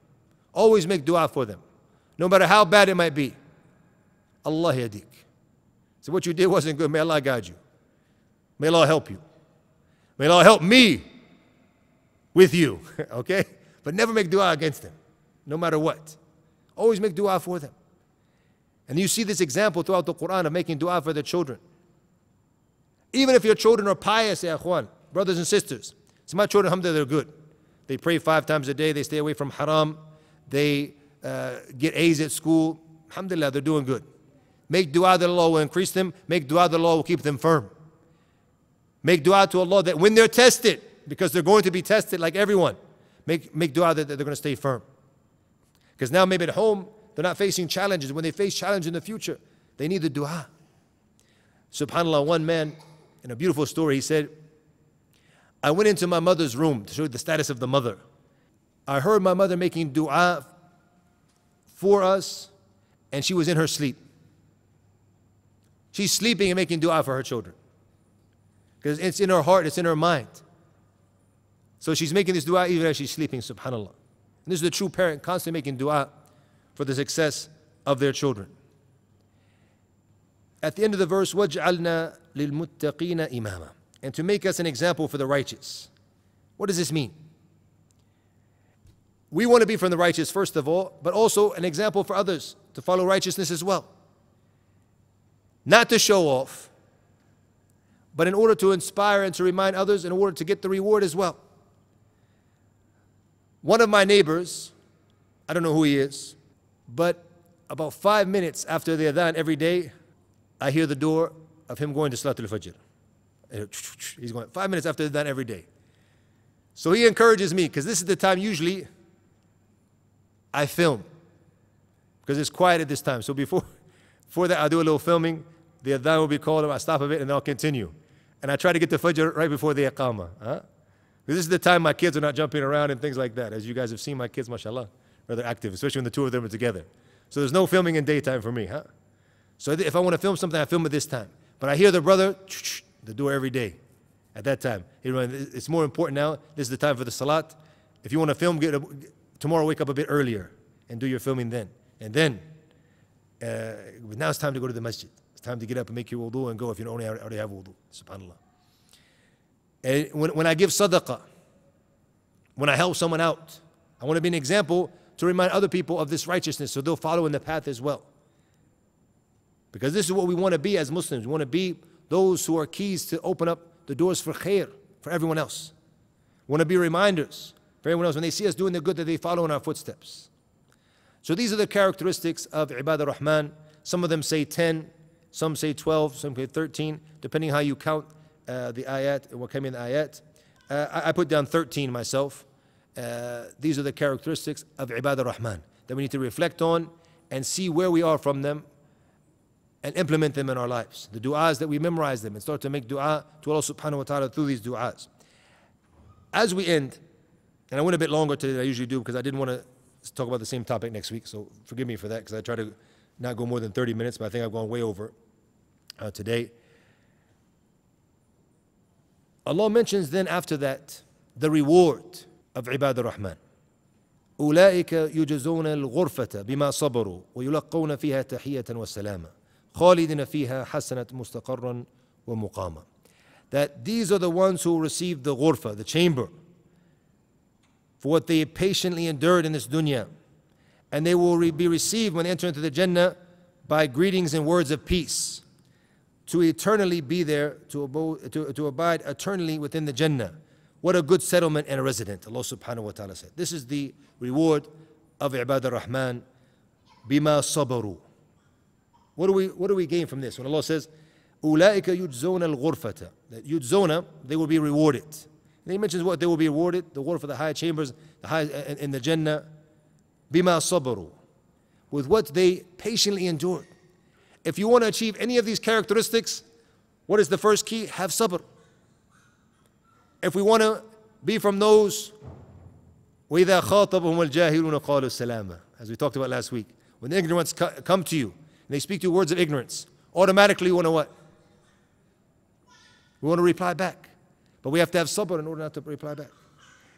Speaker 2: Always make dua for them, no matter how bad it might be. Allah yahdik. So what you did wasn't good. May Allah guide you. May Allah help you. May Allah help me with you. okay? But never make dua against them, no matter what. Always make dua for them. And you see this example throughout the Quran of making dua for the children. Even if your children are pious, ya brothers and sisters. So my children, alhamdulillah, they're good. They pray five times a day, they stay away from haram, they uh, get A's at school. Alhamdulillah, they're doing good. Make dua that Allah will increase them, make dua that Allah will keep them firm. Make dua to Allah that when they're tested, because they're going to be tested like everyone, make, make dua that they're going to stay firm. Because now maybe at home, they're not facing challenges. When they face challenge in the future, they need the dua. SubhanAllah, one man, in a beautiful story, he said, I went into my mother's room to show the status of the mother. I heard my mother making dua for us, and she was in her sleep. She's sleeping and making dua for her children. Because it's in her heart, it's in her mind. So she's making this dua even as she's sleeping, subhanAllah. And this is the true parent constantly making dua for the success of their children. At the end of the verse, وَجْعَلْنَا لِلْمُتَّقِينَ إِمَامًا And to make us an example for the righteous. What does this mean? We want to be from the righteous, first of all, but also an example for others to follow righteousness as well. Not to show off, but in order to inspire and to remind others, in order to get the reward as well. One of my neighbors, I don't know who he is, but about five minutes after the adhan every day, I hear the door of him going to Salatul Fajr. He's going five minutes after the adhan every day. So he encourages me because this is the time usually I film because it's quiet at this time. So before, before that, I do a little filming. The adhan will be called, I stop a bit, and then I'll continue. And I try to get to Fajr right before the Iqamah. Huh? This is the time my kids are not jumping around and things like that. As you guys have seen, my kids, mashallah rather active, especially when the two of them are together. So there's no filming in daytime for me, huh? So if I want to film something, I film it this time. But I hear the brother, the door every day at that time. It's more important now. This is the time for the salat. If you want to film, get a, tomorrow wake up a bit earlier and do your filming then. And then, uh, now it's time to go to the masjid. It's time to get up and make your wudu and go if you don't already have wudu. Subhanallah. And when, when I give sadaqah, when I help someone out, I want to be an example to remind other people of this righteousness so they'll follow in the path as well. Because this is what we want to be as Muslims. We want to be those who are keys to open up the doors for khair for everyone else. We want to be reminders for everyone else when they see us doing the good that they follow in our footsteps. So these are the characteristics of Ibad ar-Rahman. Some of them say 10, some say 12, some say 13, depending how you count uh, the ayat what came in the ayat. Uh, I, I put down 13 myself. Uh, these are the characteristics of ibad ar-rahman that we need to reflect on and see where we are from them and implement them in our lives. The du'as that we memorize them and start to make du'a to Allah subhanahu wa ta'ala through these du'as. As we end, and I went a bit longer today than I usually do because I didn't want to talk about the same topic next week, so forgive me for that because I try to not go more than 30 minutes, but I think I've gone way over uh, today. Allah mentions then after that the reward of عباد الرحمن أولئك يجزون الغرفة بما صبروا ويلقون فيها تحية وسلاما خالدين فيها حسنة مستقرا ومقاما that these are the ones who receive the ghurfa, the chamber, for what they patiently endured in this dunya. And they will re- be received when they enter into the Jannah by greetings and words of peace, to eternally be there, to, abo- to, to abide eternally within the Jannah. What a good settlement and a resident, Allah subhanahu wa ta'ala said. This is the reward of Ibad ar-Rahman, bima sabaru. What do, we, what do we gain from this? When Allah says, أولئك يجزون that يجزون they will be rewarded and he mentions what they will be rewarded the reward for the high chambers the high in, in the Jannah bima sabaru, with what they patiently endured if you want to achieve any of these characteristics what is the first key have sabr if we want to be from those وإذا خاطبهم الجاهلون قالوا سلاما as we talked about last week when the ignorance come to you and they speak to you words of ignorance automatically you want to what we want to reply back. But we have to have sabr in order not to reply back.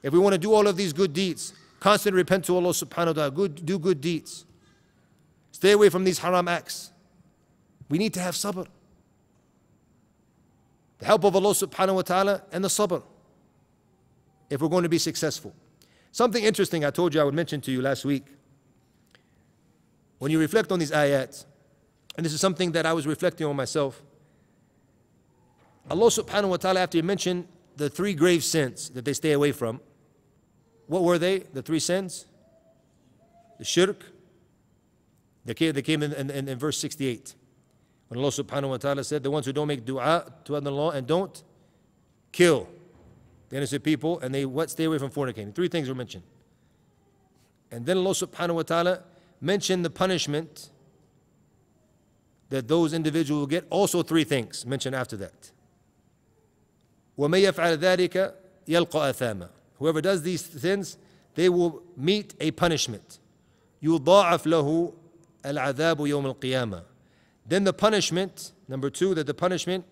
Speaker 2: If we want to do all of these good deeds, constantly repent to Allah subhanahu wa ta'ala, good, do good deeds. Stay away from these haram acts. We need to have sabr. The help of Allah subhanahu wa ta'ala and the sabr if we're going to be successful. Something interesting I told you I would mention to you last week. When you reflect on these ayats, and this is something that I was reflecting on myself. Allah subhanahu wa ta'ala, after He mentioned the three grave sins that they stay away from, what were they? The three sins? The shirk. They came, they came in, in, in verse 68. When Allah subhanahu wa ta'ala said, The ones who don't make dua to Allah and don't kill the innocent people and they what stay away from fornicating. Three things were mentioned. And then Allah subhanahu wa ta'ala mentioned the punishment that those individuals will get. Also three things mentioned after that. وَمَن يَفْعَلْ ذَلِكَ يَلْقَى أَثَامًا Whoever does these sins, they will meet a punishment. يُضَاعَفْ لَهُ الْعَذَابُ يَوْمَ الْقِيَامَةِ Then the punishment, number two, that the punishment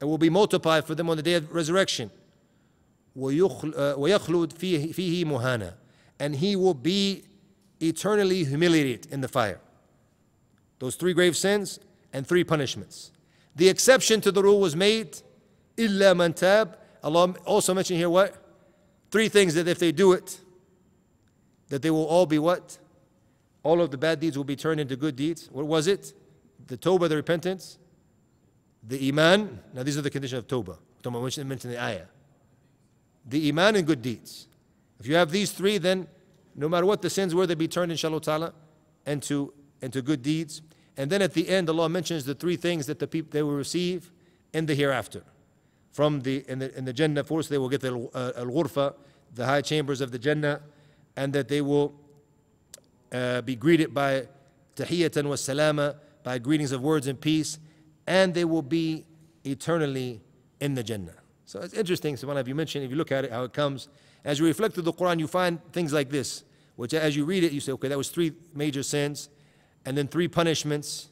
Speaker 2: will be multiplied for them on the day of resurrection. وَيَخْلُدْ فِيهِ, فيه مُهَانًا And he will be eternally humiliated in the fire. Those three grave sins and three punishments. The exception to the rule was made illa man tab. Allah also mentioned here what? Three things that if they do it, that they will all be what? All of the bad deeds will be turned into good deeds. What was it? The tawbah, the repentance, the iman. Now these are the conditions of tawbah. I mentioned the ayah. The iman and good deeds. If you have these three, then no matter what the sins were, they be turned, inshallah ta'ala, into, into good deeds. And then at the end, Allah mentions the three things that the people they will receive in the hereafter from the in the in the Jannah. First, they will get the uh, al ghurfa, the high chambers of the Jannah, and that they will uh, be greeted by tahiyatan wa salama, by greetings of words and peace, and they will be eternally in the Jannah. So it's interesting, subhanAllah, you mentioned, if you look at it, how it comes. As you reflect through the Quran, you find things like this, which as you read it, you say, okay, that was three major sins, and then three punishments,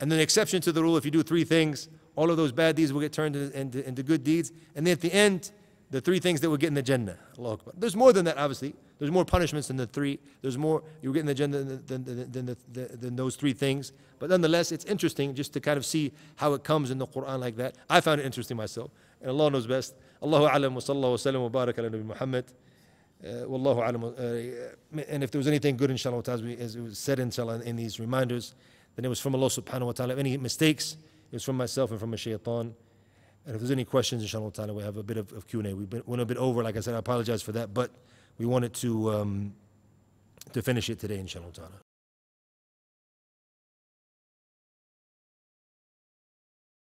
Speaker 2: and then the exception to the rule, if you do three things, all of those bad deeds will get turned into, into, good deeds. And then at the end, the three things that will get in the Jannah. Akbar. There's more than that, obviously. There's more punishments than the three. There's more, you get in the Jannah than, than, than, than those three things. But nonetheless, it's interesting just to kind of see how it comes in the Quran like that. I found it interesting myself. And Allah knows best. Allahu alam wa sallallahu wa sallam wa ala Nabi Muhammad. Uh, wallahu alam. Uh, and if there was anything good, inshallah, as it was said, inshallah, in these reminders, then it was from Allah subhanahu wa ta'ala. Any mistakes, it was from myself and from a shaitan. And if there's any questions, inshallah ta'ala, we have a bit of, of Q&A. We went a bit over, like I said, I apologize for that, but we wanted to, um, to finish it today, inshallah ta'ala.